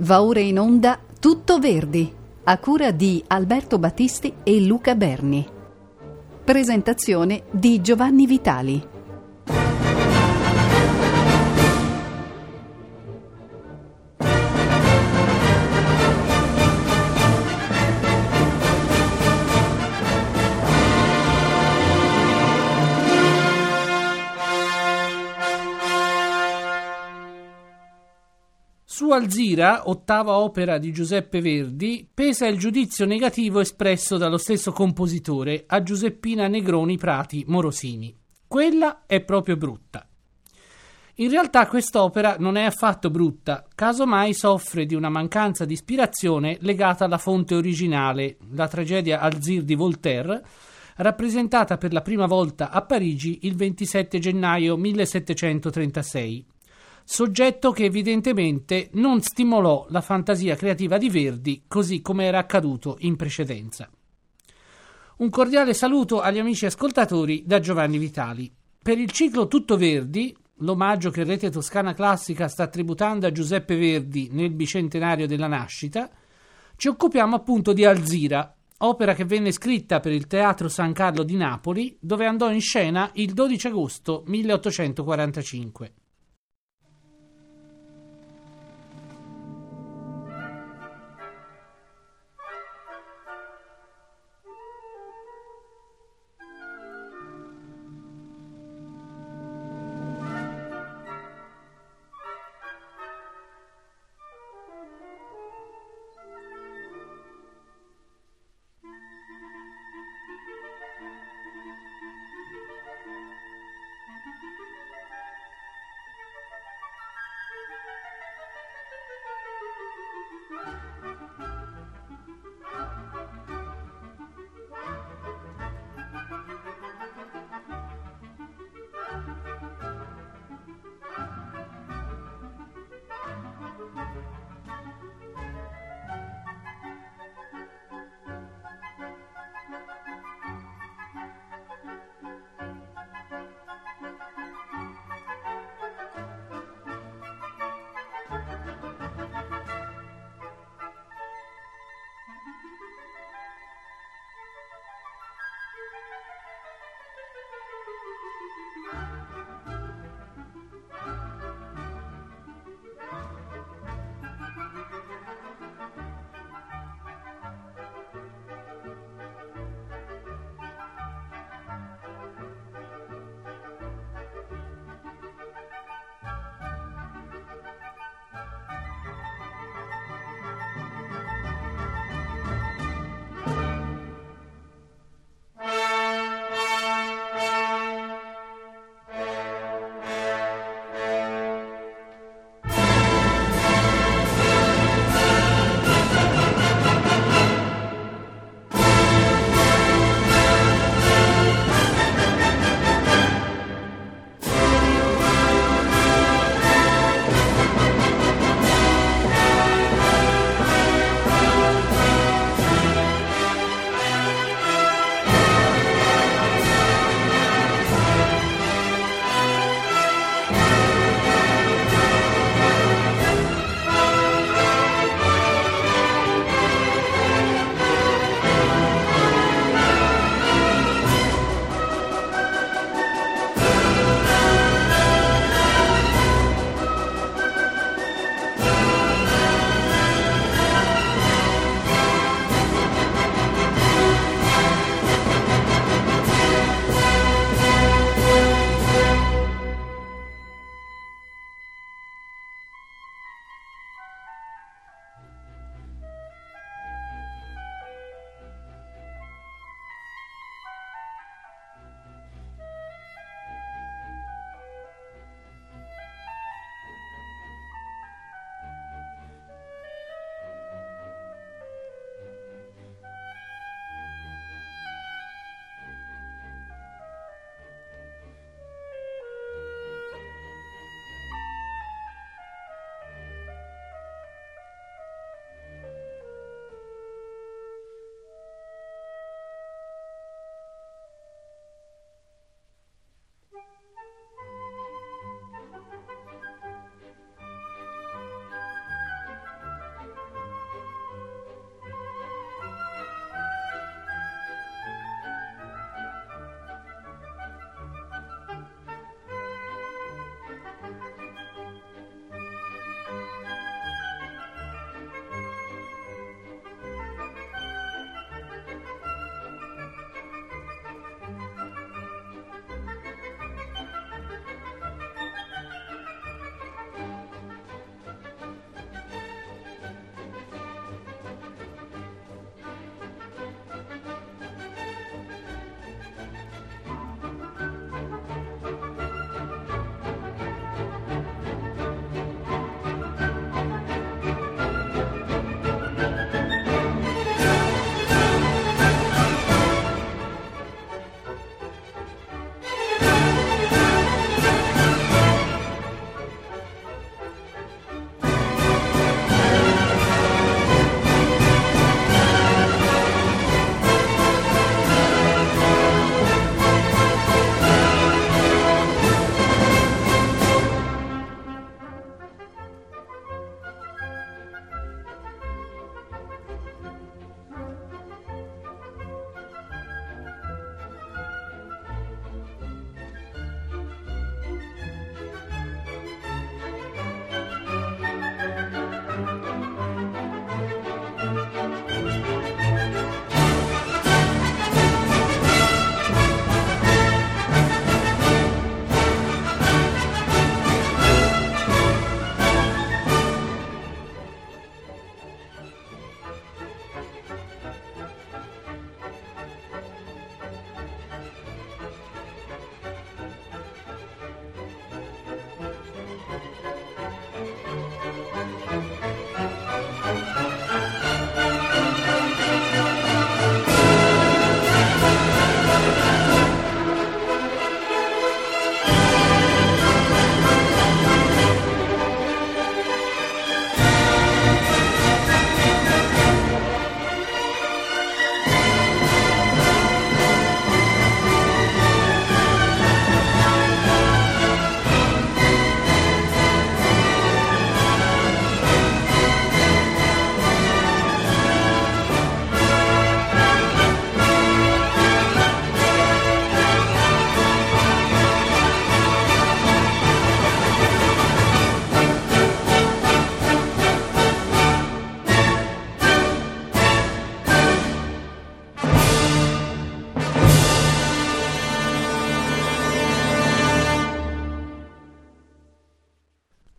Va ora in onda Tutto Verdi, a cura di Alberto Battisti e Luca Berni. Presentazione di Giovanni Vitali. Alzira, ottava opera di Giuseppe Verdi, pesa il giudizio negativo espresso dallo stesso compositore a Giuseppina Negroni Prati Morosini. Quella è proprio brutta. In realtà quest'opera non è affatto brutta, casomai soffre di una mancanza di ispirazione legata alla fonte originale, la tragedia Alzir di Voltaire, rappresentata per la prima volta a Parigi il 27 gennaio 1736 soggetto che evidentemente non stimolò la fantasia creativa di Verdi così come era accaduto in precedenza. Un cordiale saluto agli amici ascoltatori da Giovanni Vitali. Per il ciclo Tutto Verdi, l'omaggio che Rete Toscana Classica sta tributando a Giuseppe Verdi nel bicentenario della nascita, ci occupiamo appunto di Alzira, opera che venne scritta per il Teatro San Carlo di Napoli, dove andò in scena il 12 agosto 1845.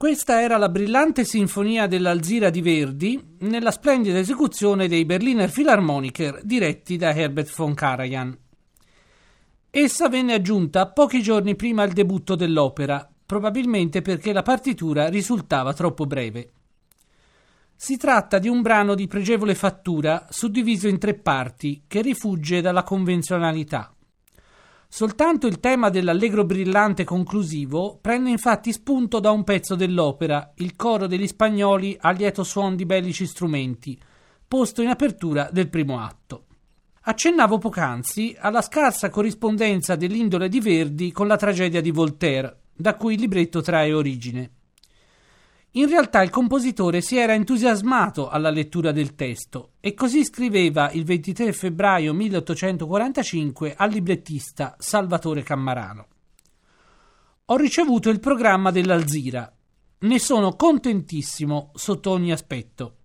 Questa era la brillante sinfonia dell'Alzira di Verdi nella splendida esecuzione dei Berliner Philharmoniker diretti da Herbert von Karajan. Essa venne aggiunta pochi giorni prima al debutto dell'opera, probabilmente perché la partitura risultava troppo breve. Si tratta di un brano di pregevole fattura suddiviso in tre parti che rifugge dalla convenzionalità. Soltanto il tema dell'allegro brillante conclusivo prende infatti spunto da un pezzo dell'opera, il coro degli spagnoli a lieto suon di bellici strumenti, posto in apertura del primo atto. Accennavo poc'anzi alla scarsa corrispondenza dell'indole di Verdi con la tragedia di Voltaire, da cui il libretto trae origine. In realtà il compositore si era entusiasmato alla lettura del testo e così scriveva il 23 febbraio 1845 al librettista Salvatore Cammarano. Ho ricevuto il programma dell'Alzira. Ne sono contentissimo sotto ogni aspetto.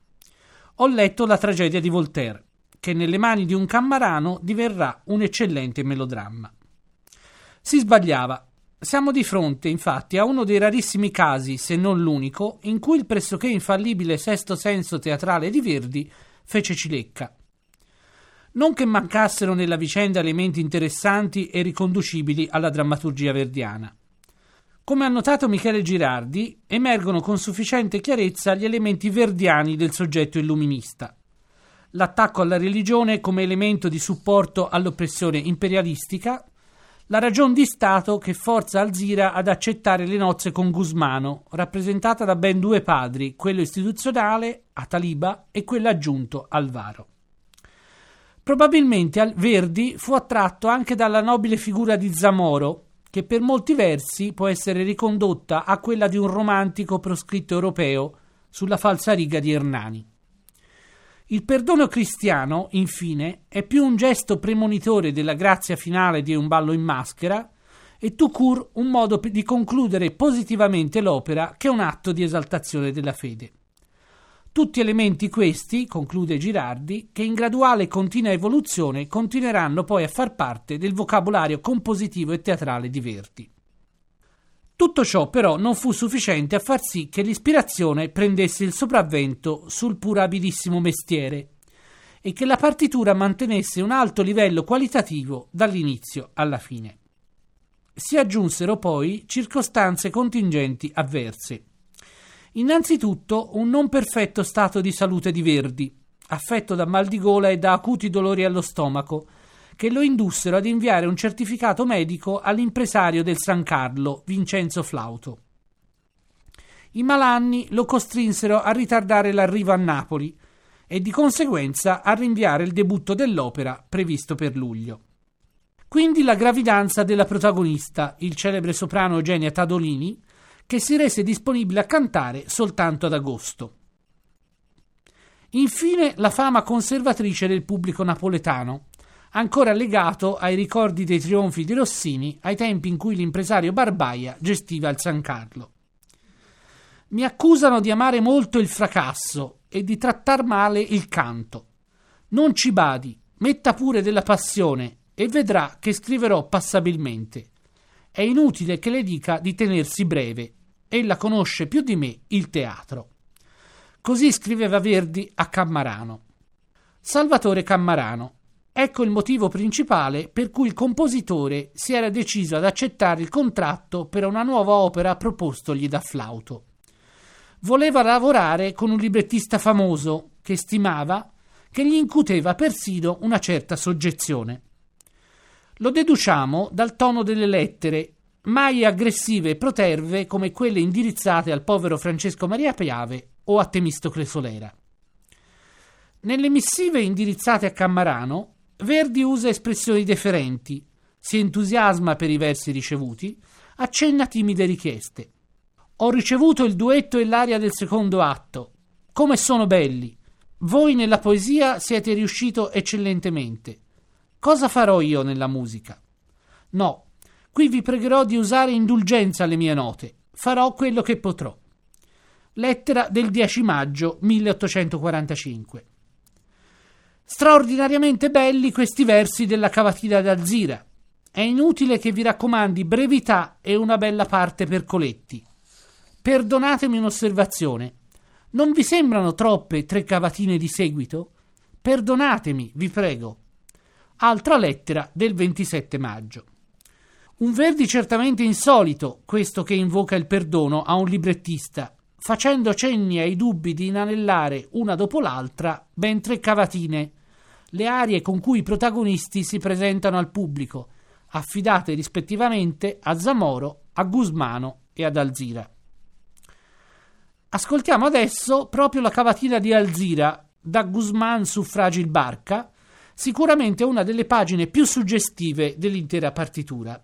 Ho letto la tragedia di Voltaire, che nelle mani di un Cammarano diverrà un eccellente melodramma. Si sbagliava siamo di fronte, infatti, a uno dei rarissimi casi, se non l'unico, in cui il pressoché infallibile sesto senso teatrale di Verdi fece cilecca. Non che mancassero nella vicenda elementi interessanti e riconducibili alla drammaturgia verdiana. Come ha notato Michele Girardi, emergono con sufficiente chiarezza gli elementi verdiani del soggetto illuminista. L'attacco alla religione come elemento di supporto all'oppressione imperialistica, la ragion di Stato che forza Alzira ad accettare le nozze con Gusmano, rappresentata da ben due padri, quello istituzionale, Ataliba, e quello aggiunto, Alvaro. Probabilmente Verdi fu attratto anche dalla nobile figura di Zamoro, che per molti versi può essere ricondotta a quella di un romantico proscritto europeo sulla falsariga di Ernani. Il perdono cristiano, infine, è più un gesto premonitore della grazia finale di un ballo in maschera e tout court un modo di concludere positivamente l'opera che un atto di esaltazione della fede. Tutti elementi questi, conclude Girardi, che in graduale e continua evoluzione continueranno poi a far parte del vocabolario compositivo e teatrale di Verdi. Tutto ciò però non fu sufficiente a far sì che l'ispirazione prendesse il sopravvento sul pur abilissimo mestiere e che la partitura mantenesse un alto livello qualitativo dall'inizio alla fine. Si aggiunsero poi circostanze contingenti avverse. Innanzitutto un non perfetto stato di salute di Verdi, affetto da mal di gola e da acuti dolori allo stomaco, che lo indussero ad inviare un certificato medico all'impresario del San Carlo, Vincenzo Flauto. I malanni lo costrinsero a ritardare l'arrivo a Napoli e di conseguenza a rinviare il debutto dell'opera previsto per luglio. Quindi la gravidanza della protagonista, il celebre soprano Eugenia Tadolini, che si rese disponibile a cantare soltanto ad agosto. Infine la fama conservatrice del pubblico napoletano, ancora legato ai ricordi dei trionfi di Rossini ai tempi in cui l'impresario Barbaia gestiva il San Carlo. Mi accusano di amare molto il fracasso e di trattar male il canto. Non ci badi, metta pure della passione e vedrà che scriverò passabilmente. È inutile che le dica di tenersi breve. Ella conosce più di me il teatro. Così scriveva Verdi a Cammarano. Salvatore Cammarano, Ecco il motivo principale per cui il compositore si era deciso ad accettare il contratto per una nuova opera propostogli da Flauto. Voleva lavorare con un librettista famoso che stimava che gli incuteva persino una certa soggezione. Lo deduciamo dal tono delle lettere, mai aggressive e proterve come quelle indirizzate al povero Francesco Maria Piave o a Temistocle Solera. Nelle missive indirizzate a Cammarano Verdi usa espressioni deferenti, si entusiasma per i versi ricevuti, accenna timide richieste. Ho ricevuto il duetto e l'aria del secondo atto. Come sono belli! Voi nella poesia siete riuscito eccellentemente. Cosa farò io nella musica? No, qui vi pregherò di usare indulgenza alle mie note. Farò quello che potrò. Lettera del 10 maggio 1845. Straordinariamente belli questi versi della cavatina d'Alzira. È inutile che vi raccomandi brevità e una bella parte per Coletti. Perdonatemi un'osservazione. Non vi sembrano troppe tre cavatine di seguito? Perdonatemi, vi prego. Altra lettera del 27 maggio. Un Verdi certamente insolito, questo che invoca il perdono a un librettista, facendo cenni ai dubbi di inanellare una dopo l'altra ben tre cavatine, le arie con cui i protagonisti si presentano al pubblico, affidate rispettivamente a Zamoro, a Gusmano e ad Alzira. Ascoltiamo adesso proprio la cavatina di Alzira da Guzman su Fragil Barca, sicuramente una delle pagine più suggestive dell'intera partitura.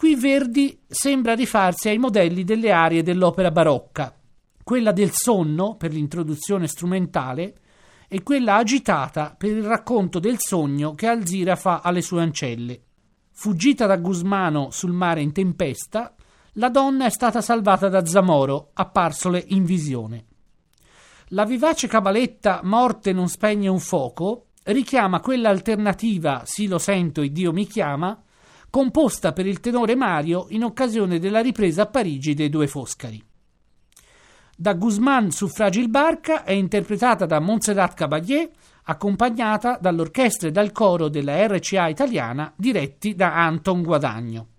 Qui Verdi sembra rifarsi ai modelli delle arie dell'opera barocca, quella del sonno per l'introduzione strumentale e quella agitata per il racconto del sogno che Alzira fa alle sue ancelle. Fuggita da Gusmano sul mare in tempesta, la donna è stata salvata da Zamoro, apparsole in visione. La vivace cabaletta Morte non spegne un fuoco richiama quella alternativa Sì lo sento e Dio mi chiama composta per il tenore Mario in occasione della ripresa a Parigi dei due Foscari. Da Guzman su Fragil Barca è interpretata da Montserrat Caballé, accompagnata dall'orchestra e dal coro della RCA italiana diretti da Anton Guadagno.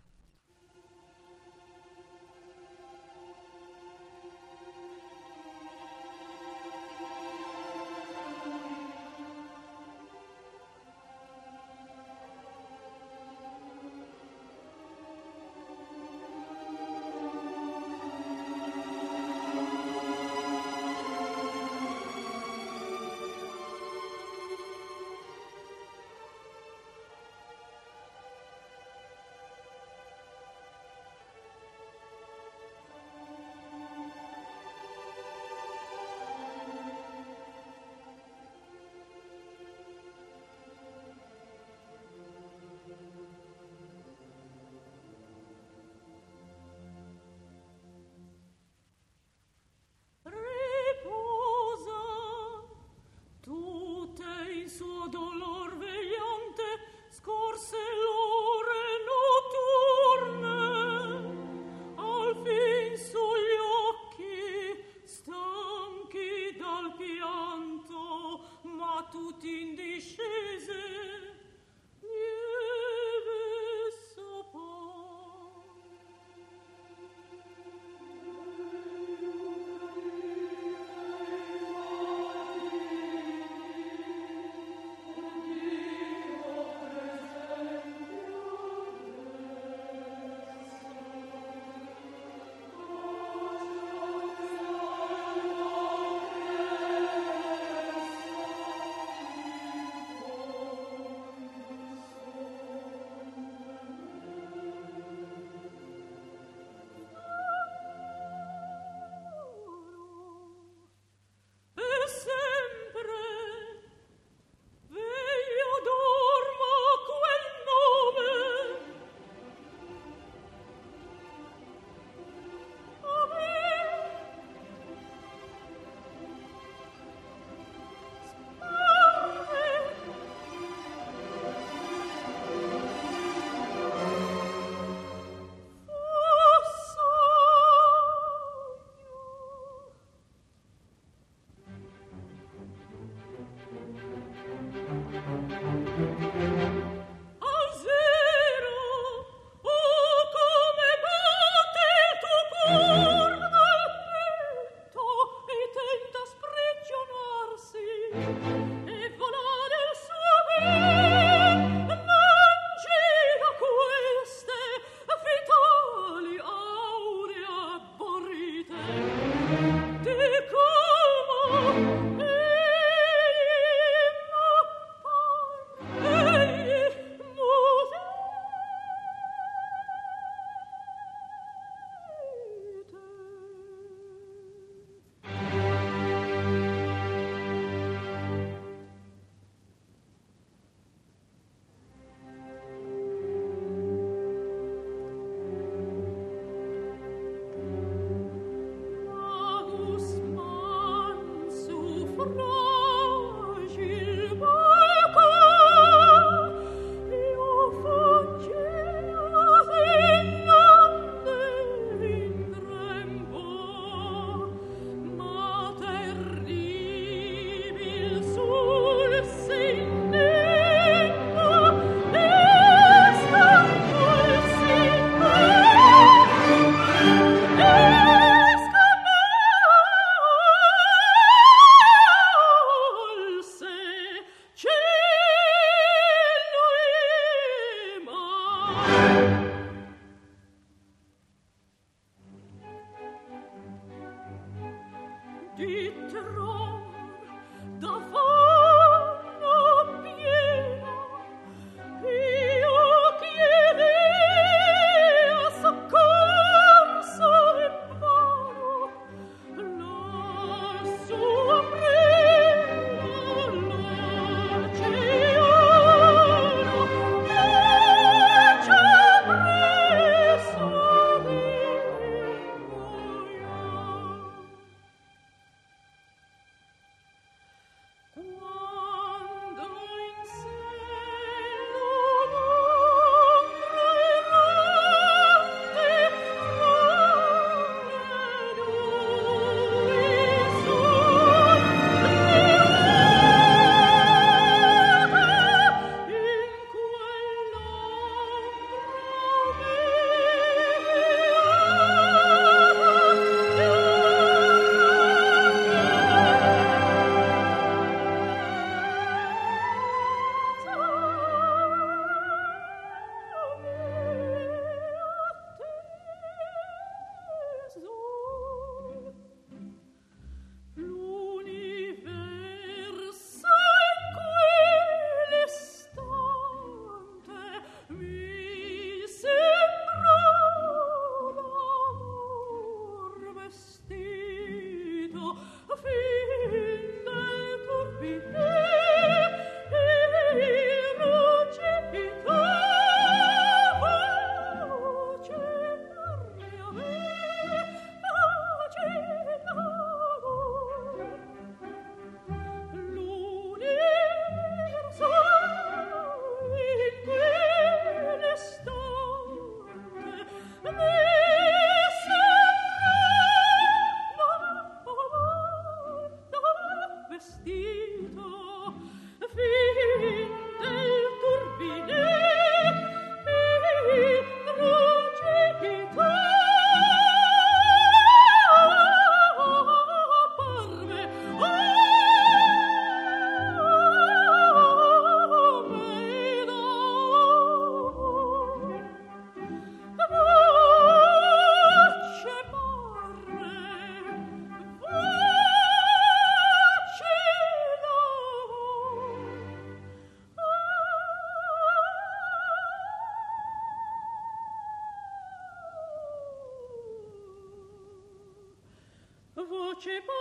pace, pace.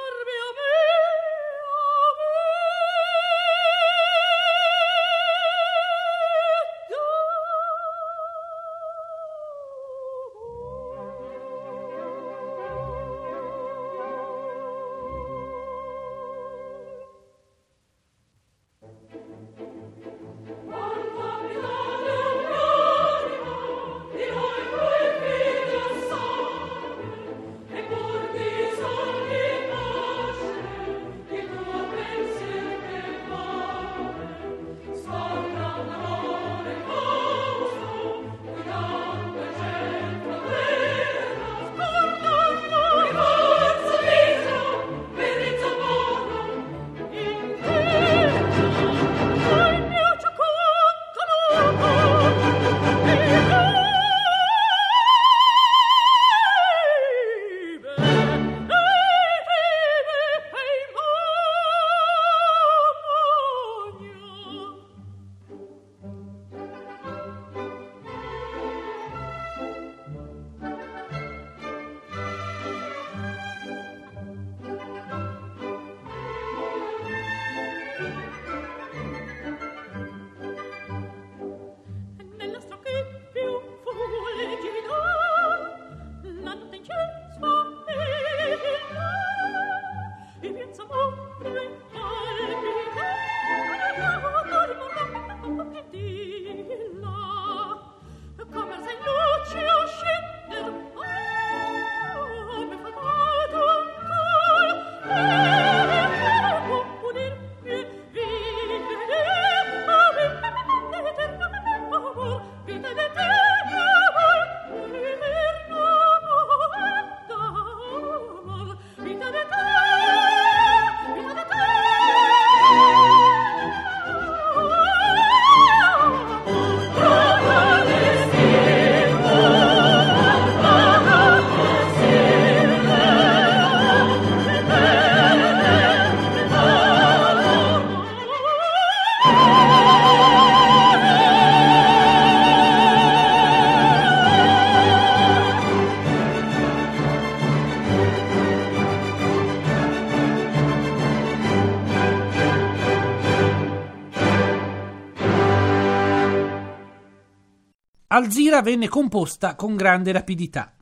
Alzira venne composta con grande rapidità.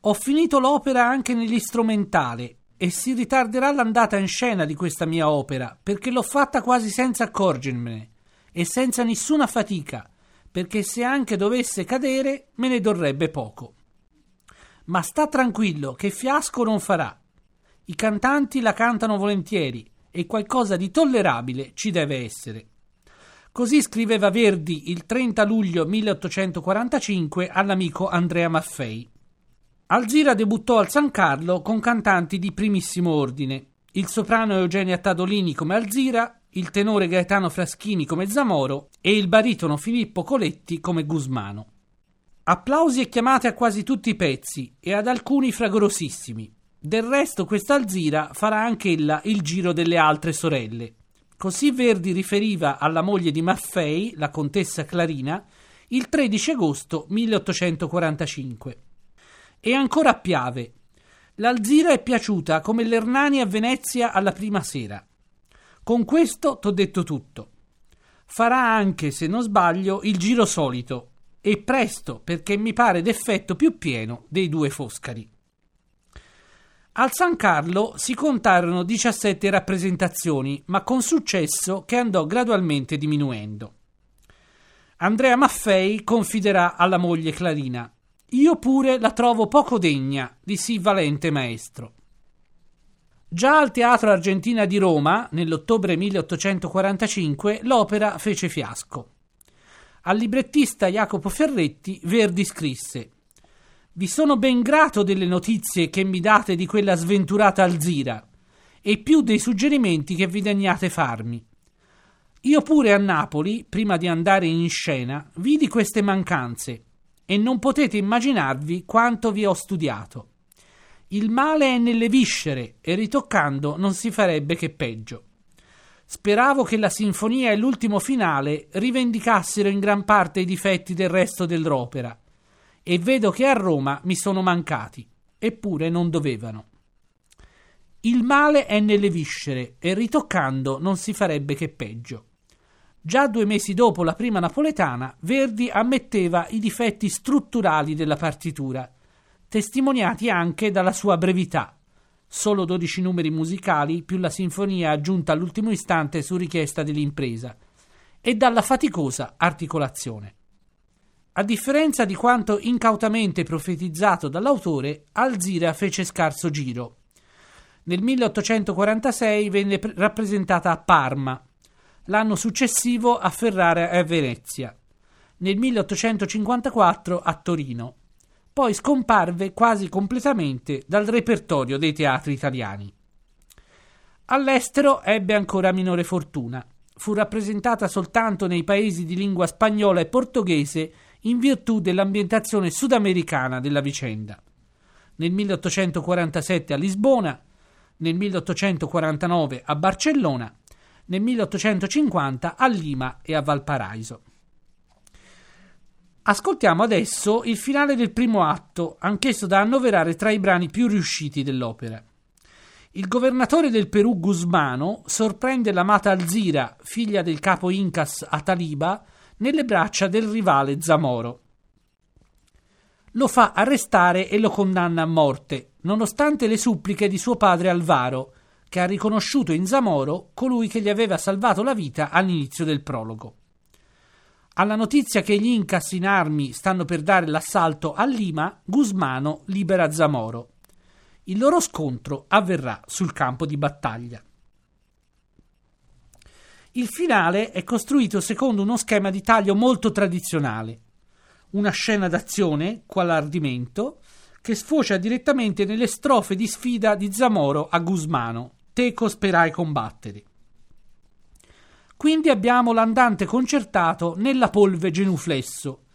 Ho finito l'opera anche nell'istrumentale e si ritarderà l'andata in scena di questa mia opera perché l'ho fatta quasi senza accorgermene e senza nessuna fatica, perché se anche dovesse cadere me ne dorrebbe poco. Ma sta tranquillo che fiasco non farà. I cantanti la cantano volentieri e qualcosa di tollerabile ci deve essere. Così scriveva Verdi il 30 luglio 1845 all'amico Andrea Maffei. Alzira debuttò al San Carlo con cantanti di primissimo ordine. Il soprano Eugenia Tadolini come Alzira, il tenore Gaetano Fraschini come Zamoro e il baritono Filippo Coletti come Gusmano. Applausi e chiamate a quasi tutti i pezzi e ad alcuni fragorosissimi. Del resto questa Alzira farà anch'ella il giro delle altre sorelle. Così Verdi riferiva alla moglie di Maffei, la contessa Clarina, il 13 agosto 1845. E ancora a Piave. L'Alzira è piaciuta come l'Ernani a Venezia alla prima sera. Con questo t'ho detto tutto. Farà anche, se non sbaglio, il giro solito, e presto, perché mi pare d'effetto più pieno dei due Foscari. Al San Carlo si contarono 17 rappresentazioni, ma con successo che andò gradualmente diminuendo. Andrea Maffei confiderà alla moglie Clarina: Io pure la trovo poco degna di sì valente maestro. Già al Teatro Argentina di Roma, nell'ottobre 1845, l'opera fece fiasco. Al librettista Jacopo Ferretti Verdi scrisse Vi sono ben grato delle notizie che mi date di quella sventurata Alzira e più dei suggerimenti che vi degnate farmi. Io pure a Napoli, prima di andare in scena, vidi queste mancanze e non potete immaginarvi quanto vi ho studiato. Il male è nelle viscere e ritoccando non si farebbe che peggio. Speravo che la sinfonia e l'ultimo finale rivendicassero in gran parte i difetti del resto dell'opera e vedo che a Roma mi sono mancati, eppure non dovevano. Il male è nelle viscere e ritoccando non si farebbe che peggio. Già due mesi dopo la prima napoletana, Verdi ammetteva i difetti strutturali della partitura testimoniati anche dalla sua brevità. Solo 12 numeri musicali più la sinfonia aggiunta all'ultimo istante su richiesta dell'impresa e dalla faticosa articolazione. A differenza di quanto incautamente profetizzato dall'autore, Alzira fece scarso giro. Nel 1846 venne rappresentata a Parma, l'anno successivo a Ferrara e a Venezia, nel 1854 a Torino poi scomparve quasi completamente dal repertorio dei teatri italiani. All'estero ebbe ancora minore fortuna. Fu rappresentata soltanto nei paesi di lingua spagnola e portoghese in virtù dell'ambientazione sudamericana della vicenda. Nel 1847 a Lisbona, nel 1849 a Barcellona, nel 1850 a Lima e a Valparaiso. Ascoltiamo adesso il finale del primo atto, anch'esso da annoverare tra i brani più riusciti dell'opera. Il governatore del Perù Guzmano sorprende l'amata Alzira, figlia del capo Incas Ataliba, nelle braccia del rivale Zamoro. Lo fa arrestare e lo condanna a morte, nonostante le suppliche di suo padre Alvaro, che ha riconosciuto in Zamoro colui che gli aveva salvato la vita all'inizio del prologo. Alla notizia che gli Incas in armi stanno per dare l'assalto a Lima, Guzmano libera Zamoro. Il loro scontro avverrà sul campo di battaglia. Il finale è costruito secondo uno schema di taglio molto tradizionale. Una scena d'azione, qual ardimento, che sfocia direttamente nelle strofe di sfida di Zamoro a Guzmano. Teco sperai combattere. Quindi abbiamo l'andante concertato nella polve genuflesso,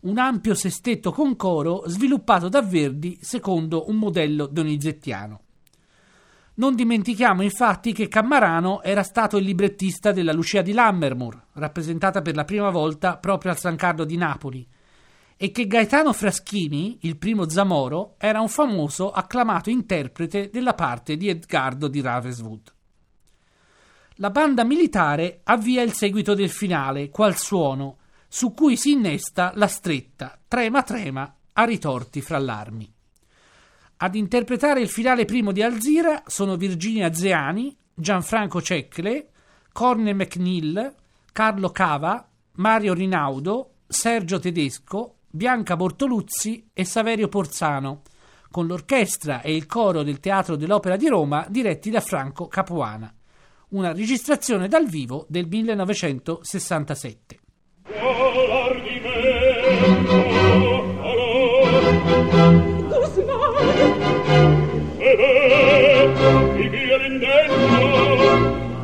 un ampio sestetto con coro sviluppato da Verdi secondo un modello donizettiano. Non dimentichiamo infatti che Cammarano era stato il librettista della Lucia di Lammermoor, rappresentata per la prima volta proprio al San Carlo di Napoli, e che Gaetano Fraschini, il primo Zamoro, era un famoso acclamato interprete della parte di Edgardo di Ravenswood. La banda militare avvia il seguito del finale, qual suono, su cui si innesta la stretta Trema trema a ritorti fra l'armi. Ad interpretare il finale primo di Alzira sono Virginia Zeani, Gianfranco Cecchle, Corne McNeil, Carlo Cava, Mario Rinaudo, Sergio Tedesco, Bianca Bortoluzzi e Saverio Porzano, con l'orchestra e il coro del Teatro dell'Opera di Roma diretti da Franco Capuana. Una registrazione dal vivo del 1967.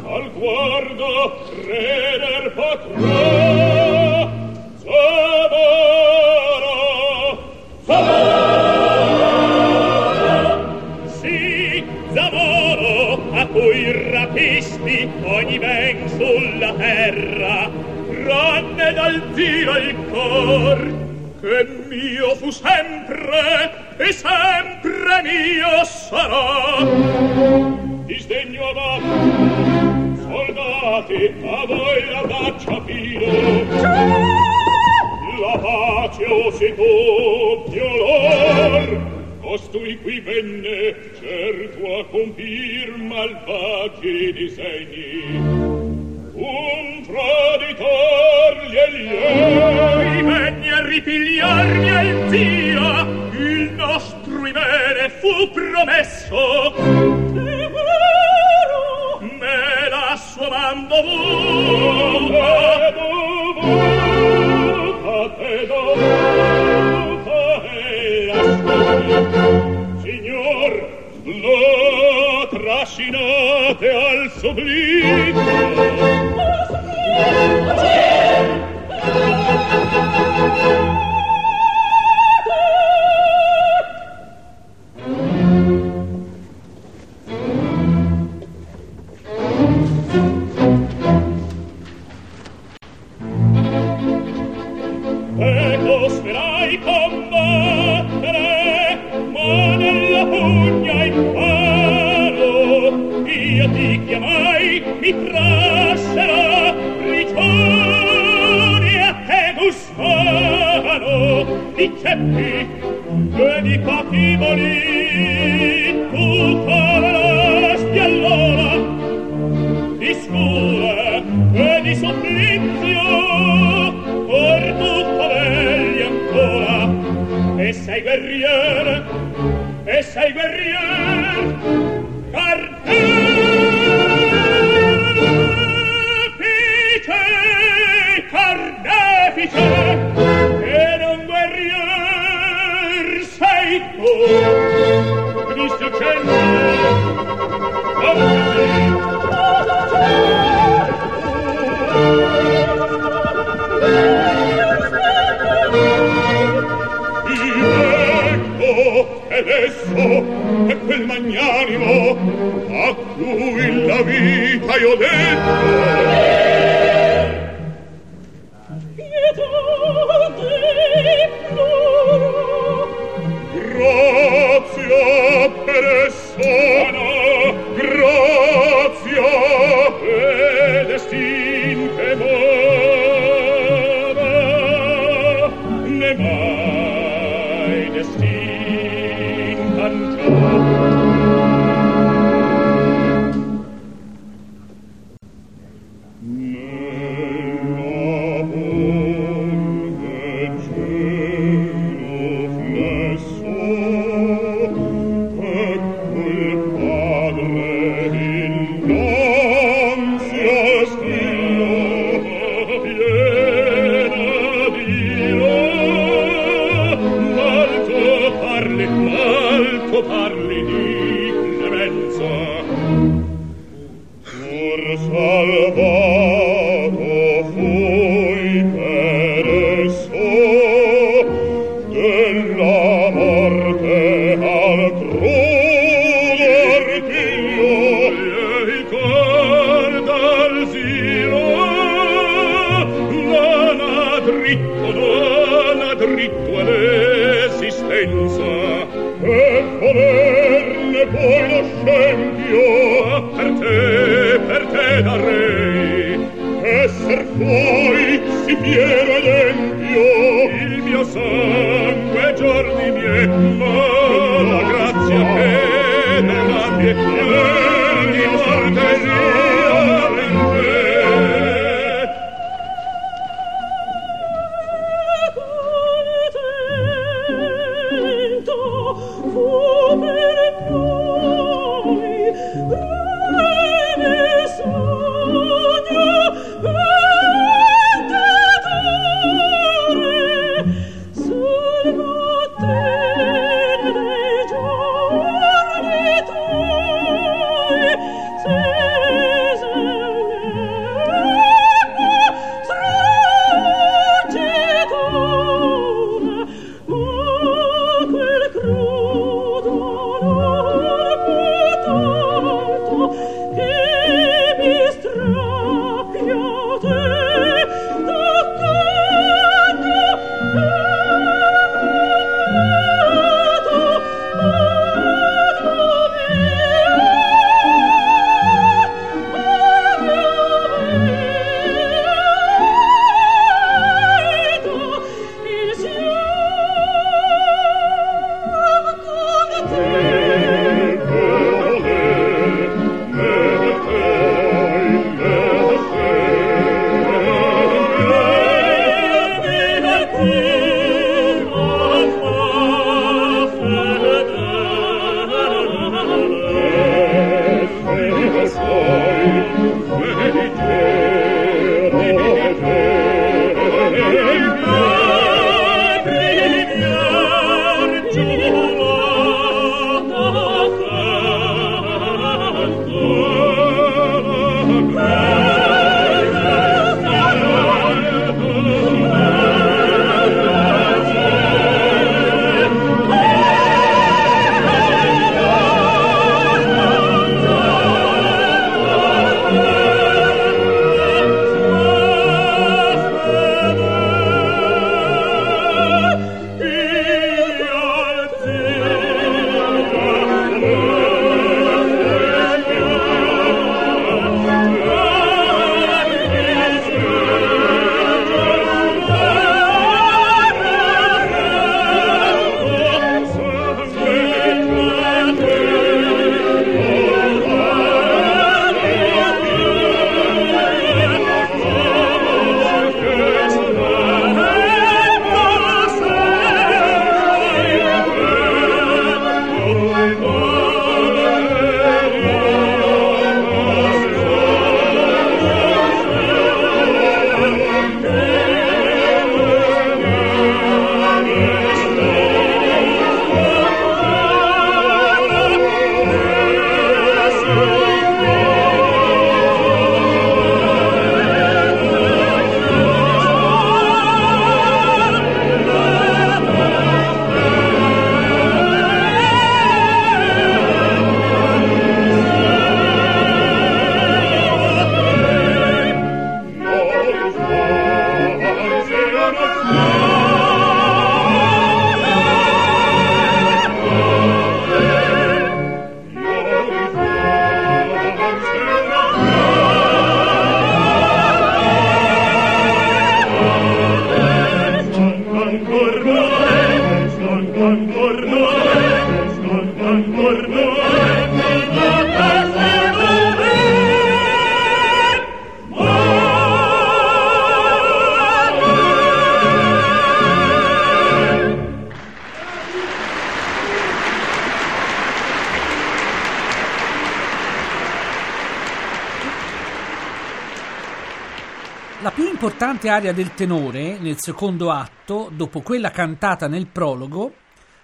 al guardo creder potrò a cui ogni ben sulla terra tranne dal tiro il cor che mio fu sempre e sempre mio sarà. Disdegno va soldati a voi la faccia fido la pace o si doppio lor costui qui venne certo a compir malvagi disegni. Un traditor gli allievi venne a ripigliarmi al zio cui me fu promesso Te me la sua man dovuta dovuta te dovuta e ascolta Signor lo trascinate al sublito Oh, signor! Oh, signor! Discord. stesso è quel magnanimo a cui la vita io detto. diritto dona dritto all'esistenza e volerne poi lo scempio per te, per te darei esser fuori si fiero ed empio il mio sangue giorni miei Lord. Importante aria del tenore nel secondo atto, dopo quella cantata nel prologo,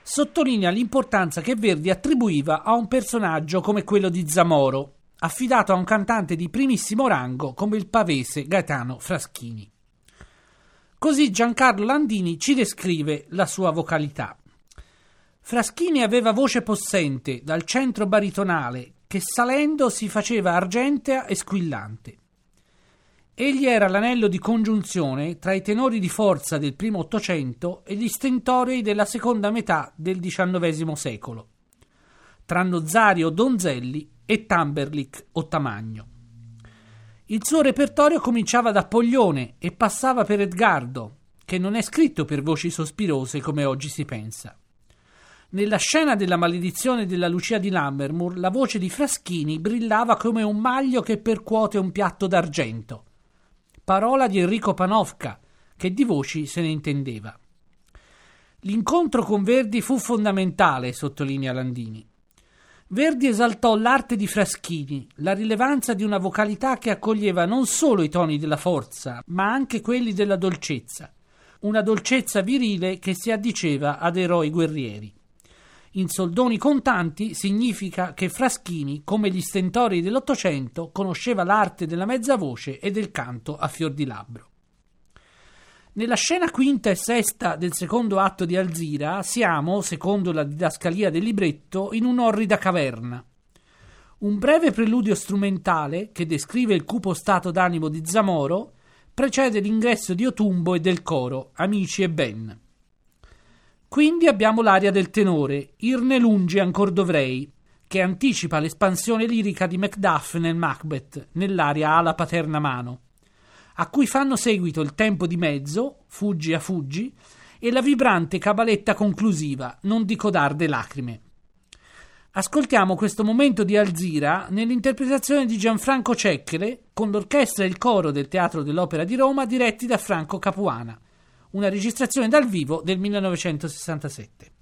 sottolinea l'importanza che Verdi attribuiva a un personaggio come quello di Zamoro, affidato a un cantante di primissimo rango come il pavese Gaetano Fraschini. Così Giancarlo Landini ci descrive la sua vocalità. Fraschini aveva voce possente dal centro baritonale che salendo si faceva argentea e squillante. Egli era l'anello di congiunzione tra i tenori di forza del primo Ottocento e gli stentorei della seconda metà del XIX secolo, tra Nozzario Donzelli e Tamberlik o Tamagno. Il suo repertorio cominciava da Poglione e passava per Edgardo, che non è scritto per voci sospirose come oggi si pensa. Nella scena della maledizione della Lucia di Lammermoor, la voce di Fraschini brillava come un maglio che percuote un piatto d'argento parola di Enrico Panofka, che di voci se ne intendeva. L'incontro con Verdi fu fondamentale, sottolinea Landini. Verdi esaltò l'arte di Fraschini, la rilevanza di una vocalità che accoglieva non solo i toni della forza, ma anche quelli della dolcezza, una dolcezza virile che si addiceva ad eroi guerrieri. In soldoni contanti significa che Fraschini, come gli stentori dell'Ottocento, conosceva l'arte della mezza voce e del canto a fior di labbro. Nella scena quinta e sesta del secondo atto di Alzira siamo, secondo la didascalia del libretto, in un'orrida caverna. Un breve preludio strumentale, che descrive il cupo stato d'animo di Zamoro, precede l'ingresso di Otumbo e del coro, Amici e Ben. Quindi abbiamo l'aria del tenore, Irne lungi ancor dovrei, che anticipa l'espansione lirica di Macduff nel Macbeth, nell'aria alla paterna mano a cui fanno seguito il tempo di mezzo, Fuggi a Fuggi, e la vibrante cabaletta conclusiva, Non di codarde lacrime. Ascoltiamo questo momento di Alzira nell'interpretazione di Gianfranco Cecchere con l'orchestra e il coro del Teatro dell'Opera di Roma diretti da Franco Capuana, una registrazione dal vivo del 1967.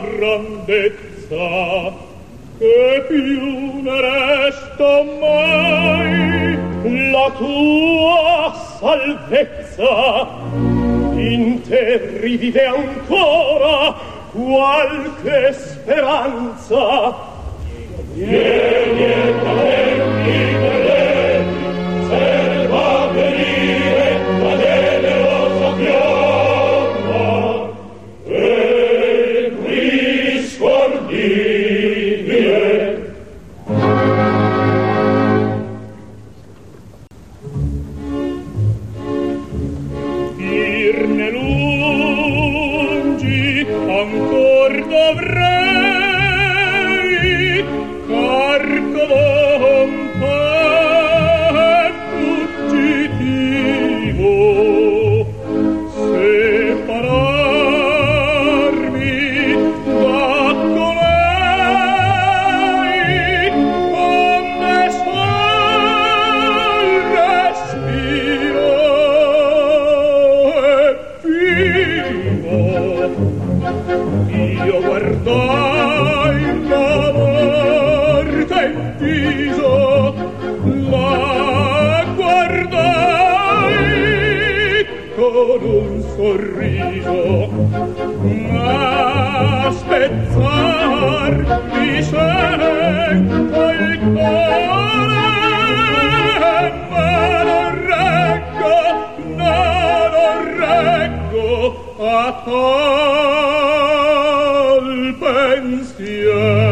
grandezza che più ne resta mai la tua salvezza. In te rivive ancora qualche speranza. Vieni e fatal pensiero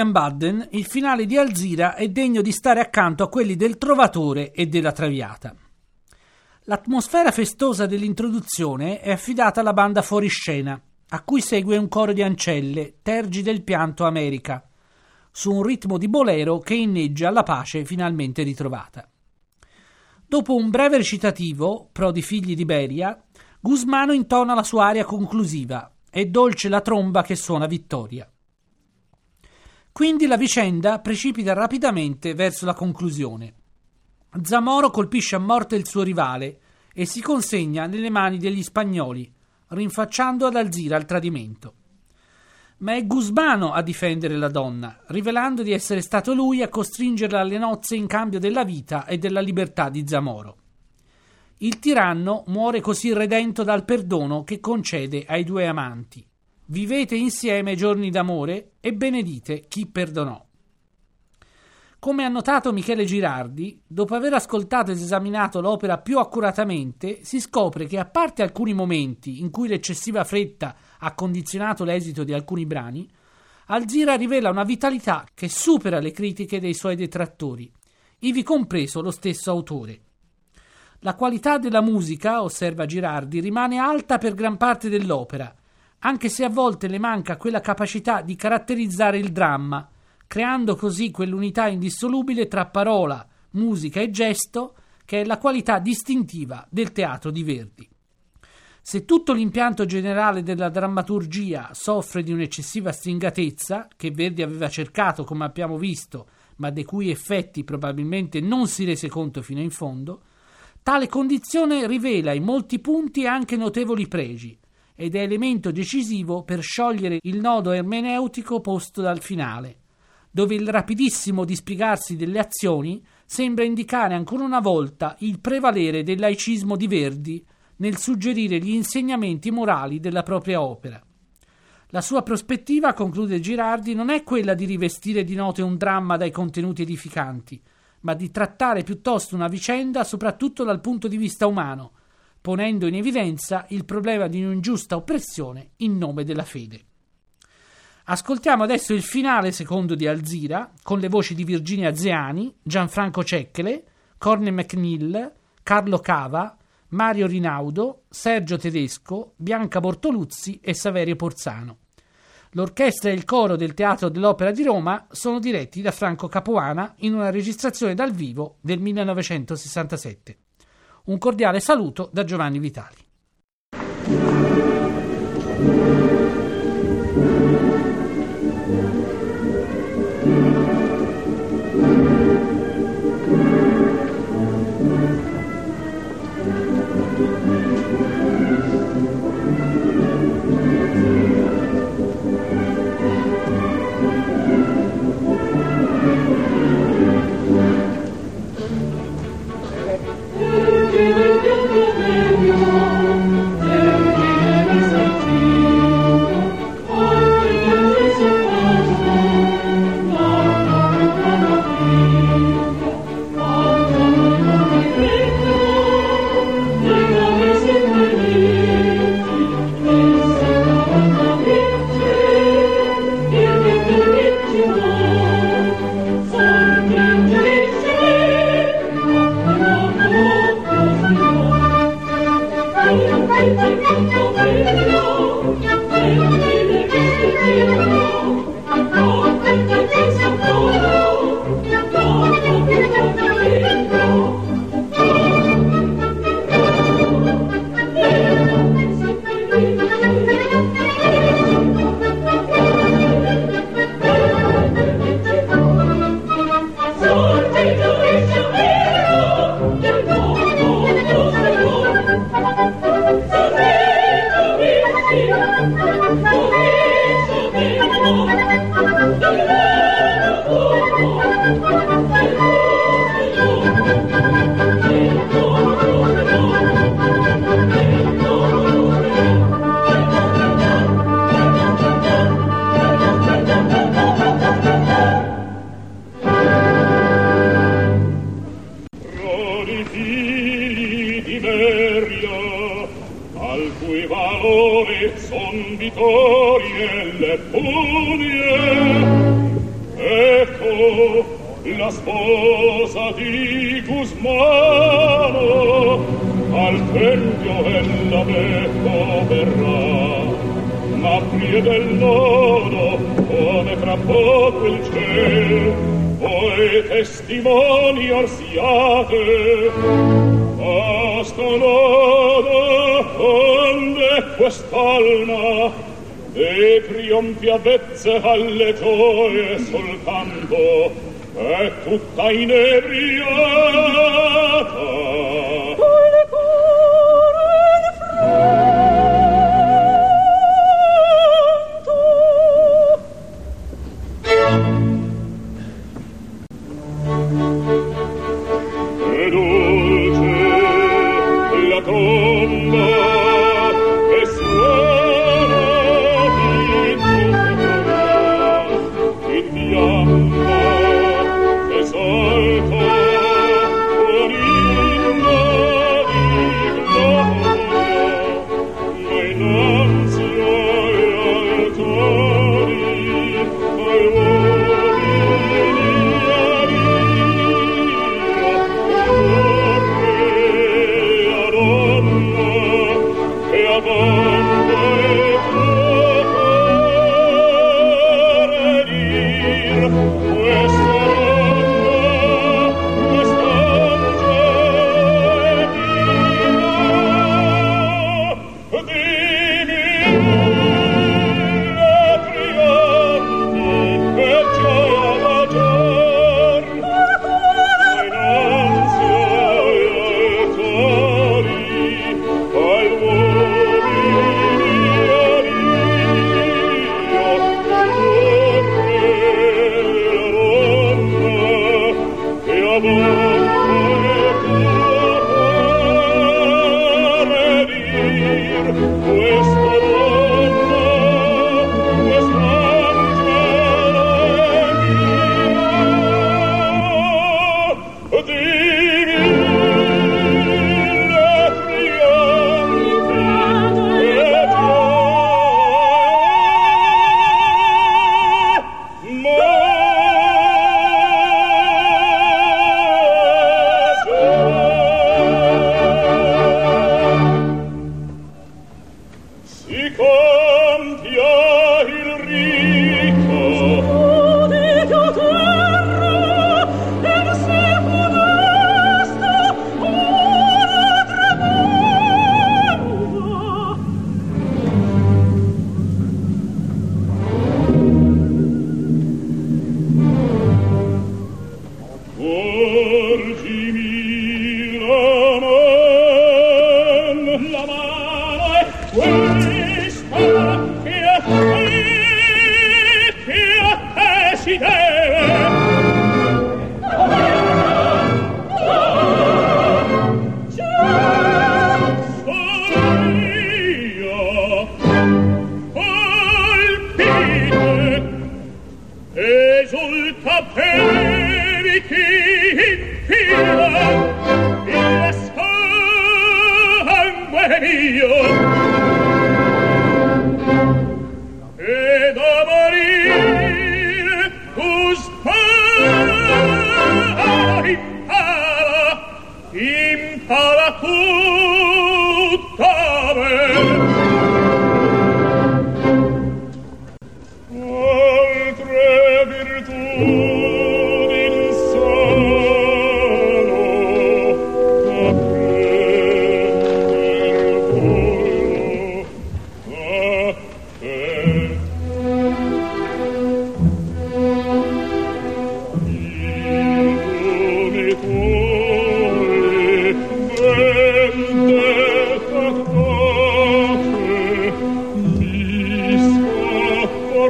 Julian Budden, il finale di Alzira è degno di stare accanto a quelli del Trovatore e della Traviata. L'atmosfera festosa dell'introduzione è affidata alla banda fuoriscena, a cui segue un coro di ancelle, tergi del pianto America, su un ritmo di bolero che inneggia alla pace finalmente ritrovata. Dopo un breve recitativo, pro di figli di Beria, Gusmano intona la sua aria conclusiva, è dolce la tromba che suona vittoria. Quindi la vicenda precipita rapidamente verso la conclusione. Zamoro colpisce a morte il suo rivale e si consegna nelle mani degli spagnoli, rinfacciando ad Alzira il tradimento. Ma è Gusmano a difendere la donna, rivelando di essere stato lui a costringerla alle nozze in cambio della vita e della libertà di Zamoro. Il tiranno muore così redento dal perdono che concede ai due amanti. Vivete insieme giorni d'amore e benedite chi perdonò. Come ha notato Michele Girardi, dopo aver ascoltato ed esaminato l'opera più accuratamente, si scopre che a parte alcuni momenti in cui l'eccessiva fretta ha condizionato l'esito di alcuni brani, Alzira rivela una vitalità che supera le critiche dei suoi detrattori, ivi compreso lo stesso autore. La qualità della musica, osserva Girardi, rimane alta per gran parte dell'opera, anche se a volte le manca quella capacità di caratterizzare il dramma, creando così quell'unità indissolubile tra parola, musica e gesto che è la qualità distintiva del teatro di Verdi. Se tutto l'impianto generale della drammaturgia soffre di un'eccessiva stringatezza, che Verdi aveva cercato, come abbiamo visto, ma dei cui effetti probabilmente non si rese conto fino in fondo, tale condizione rivela in molti punti anche notevoli pregi, ed è elemento decisivo per sciogliere il nodo ermeneutico posto dal finale, dove il rapidissimo dispiegarsi delle azioni sembra indicare ancora una volta il prevalere del laicismo di Verdi nel suggerire gli insegnamenti morali della propria opera. La sua prospettiva, conclude Girardi, non è quella di rivestire di note un dramma dai contenuti edificanti, ma di trattare piuttosto una vicenda soprattutto dal punto di vista umano, ponendo in evidenza il problema di un'ingiusta oppressione in nome della fede. Ascoltiamo adesso il finale secondo di Alzira con le voci di Virginia Zeani, Gianfranco Cecchere, Corne McNeil, Carlo Cava, Mario Rinaudo, Sergio Tedesco, Bianca Bortoluzzi e Saverio Porzano. L'orchestra e il coro del Teatro dell'Opera di Roma sono diretti da Franco Capuana in una registrazione dal vivo del 1967. Un cordiale saluto da Giovanni Vitali. alle gioie soltanto è tutta inebriata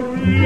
corrido.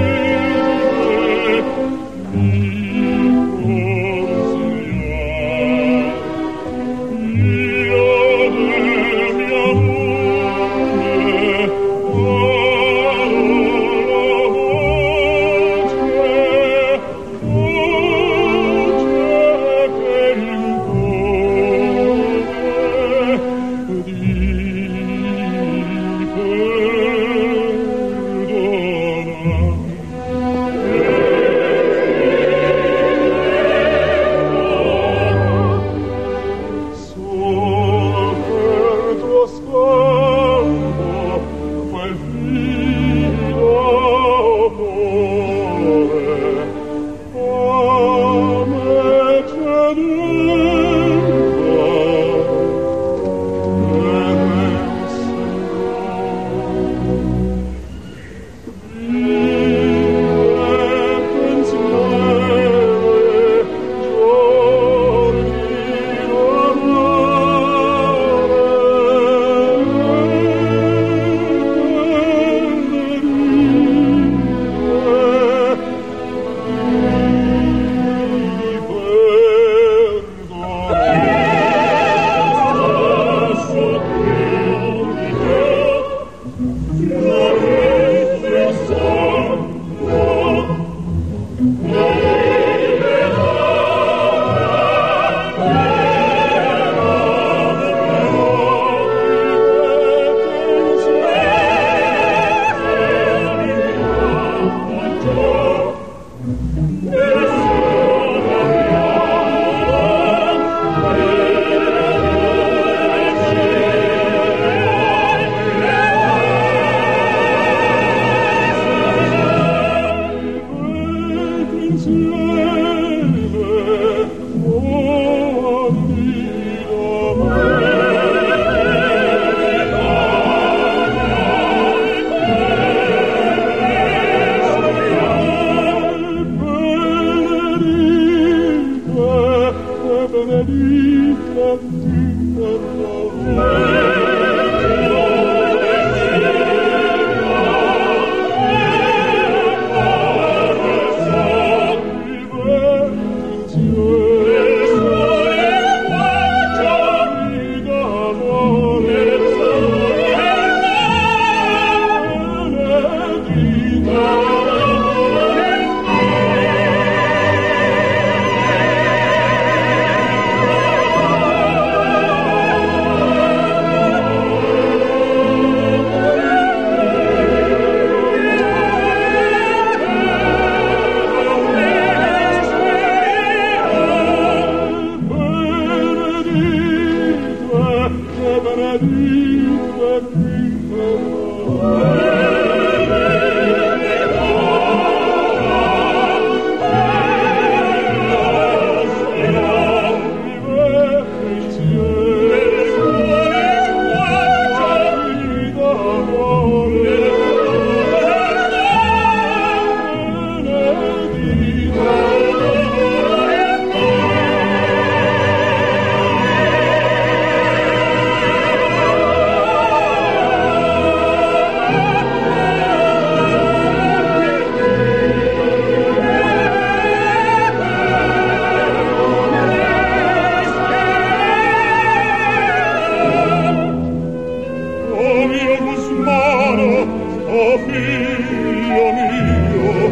Oh figlio mio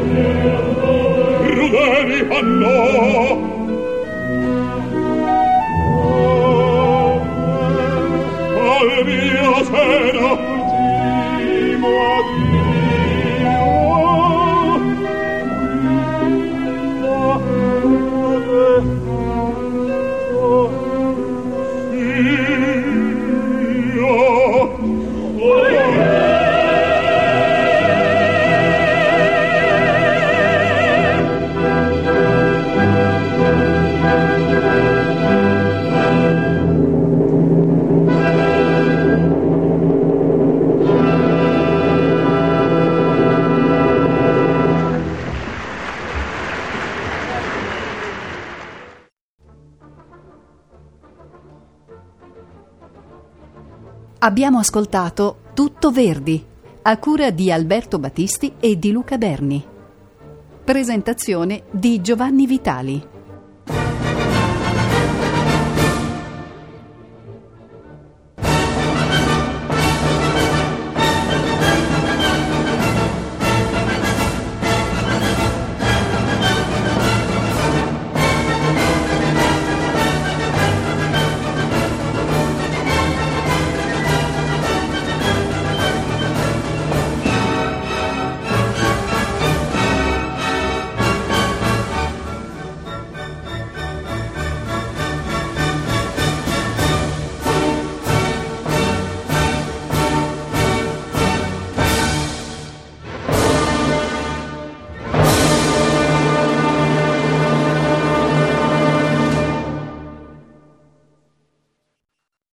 crudeli fanno al mio ah, seno Abbiamo ascoltato Tutto Verdi, a cura di Alberto Battisti e di Luca Berni. Presentazione di Giovanni Vitali.